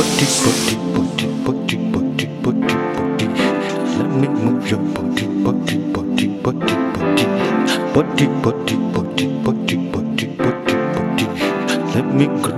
booty, booty, booty, booty, booty, booty, booty. Let me move your booty, booty, booty, booty, booty, booty, booty, booty, booty, booty, booty, booty. Let me.